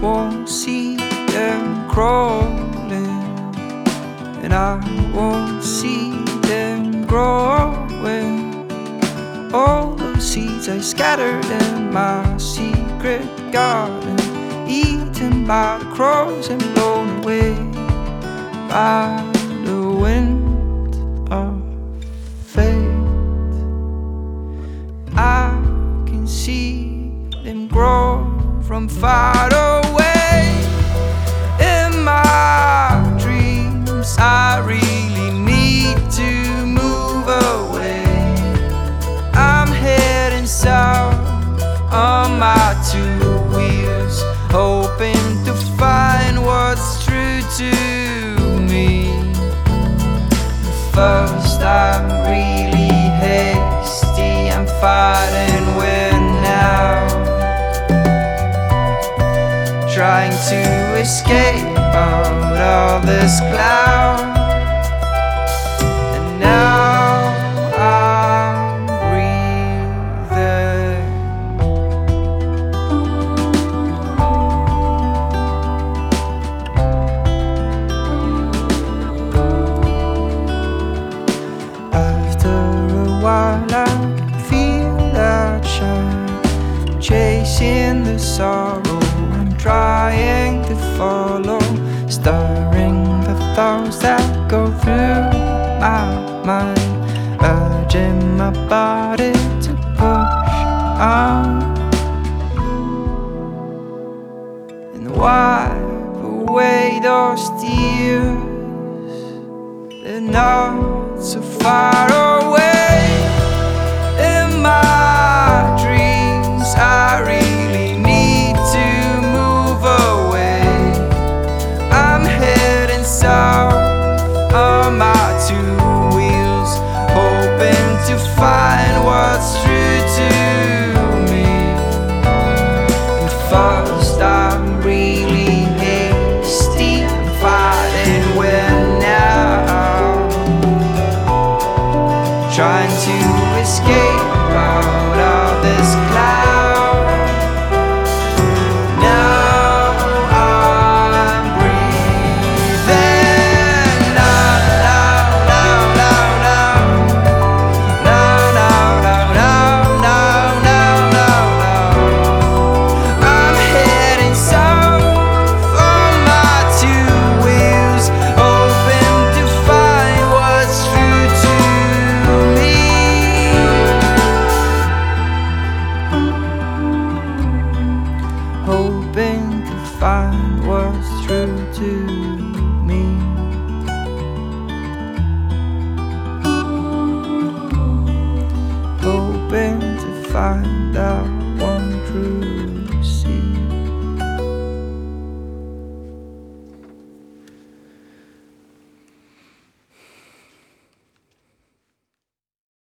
won't see them crawling, and I won't see them growing. All those seeds I scattered in my secret garden, eaten by the crows and blown away by the wind of fate. I can see them grow from far away. South on my two wheels, hoping to find what's true to me. First, I'm really hasty. I'm fighting with now, trying to escape out of this cloud. While, I feel that shine, chasing the sorrow and trying to follow, stirring the thoughts that go through my mind, urging my body to push on. And wipe away those tears. They're not so far away two wheels, hoping to find what's true to me. And first, I'm really hasty, fighting with now, trying to escape Hoping to find that one true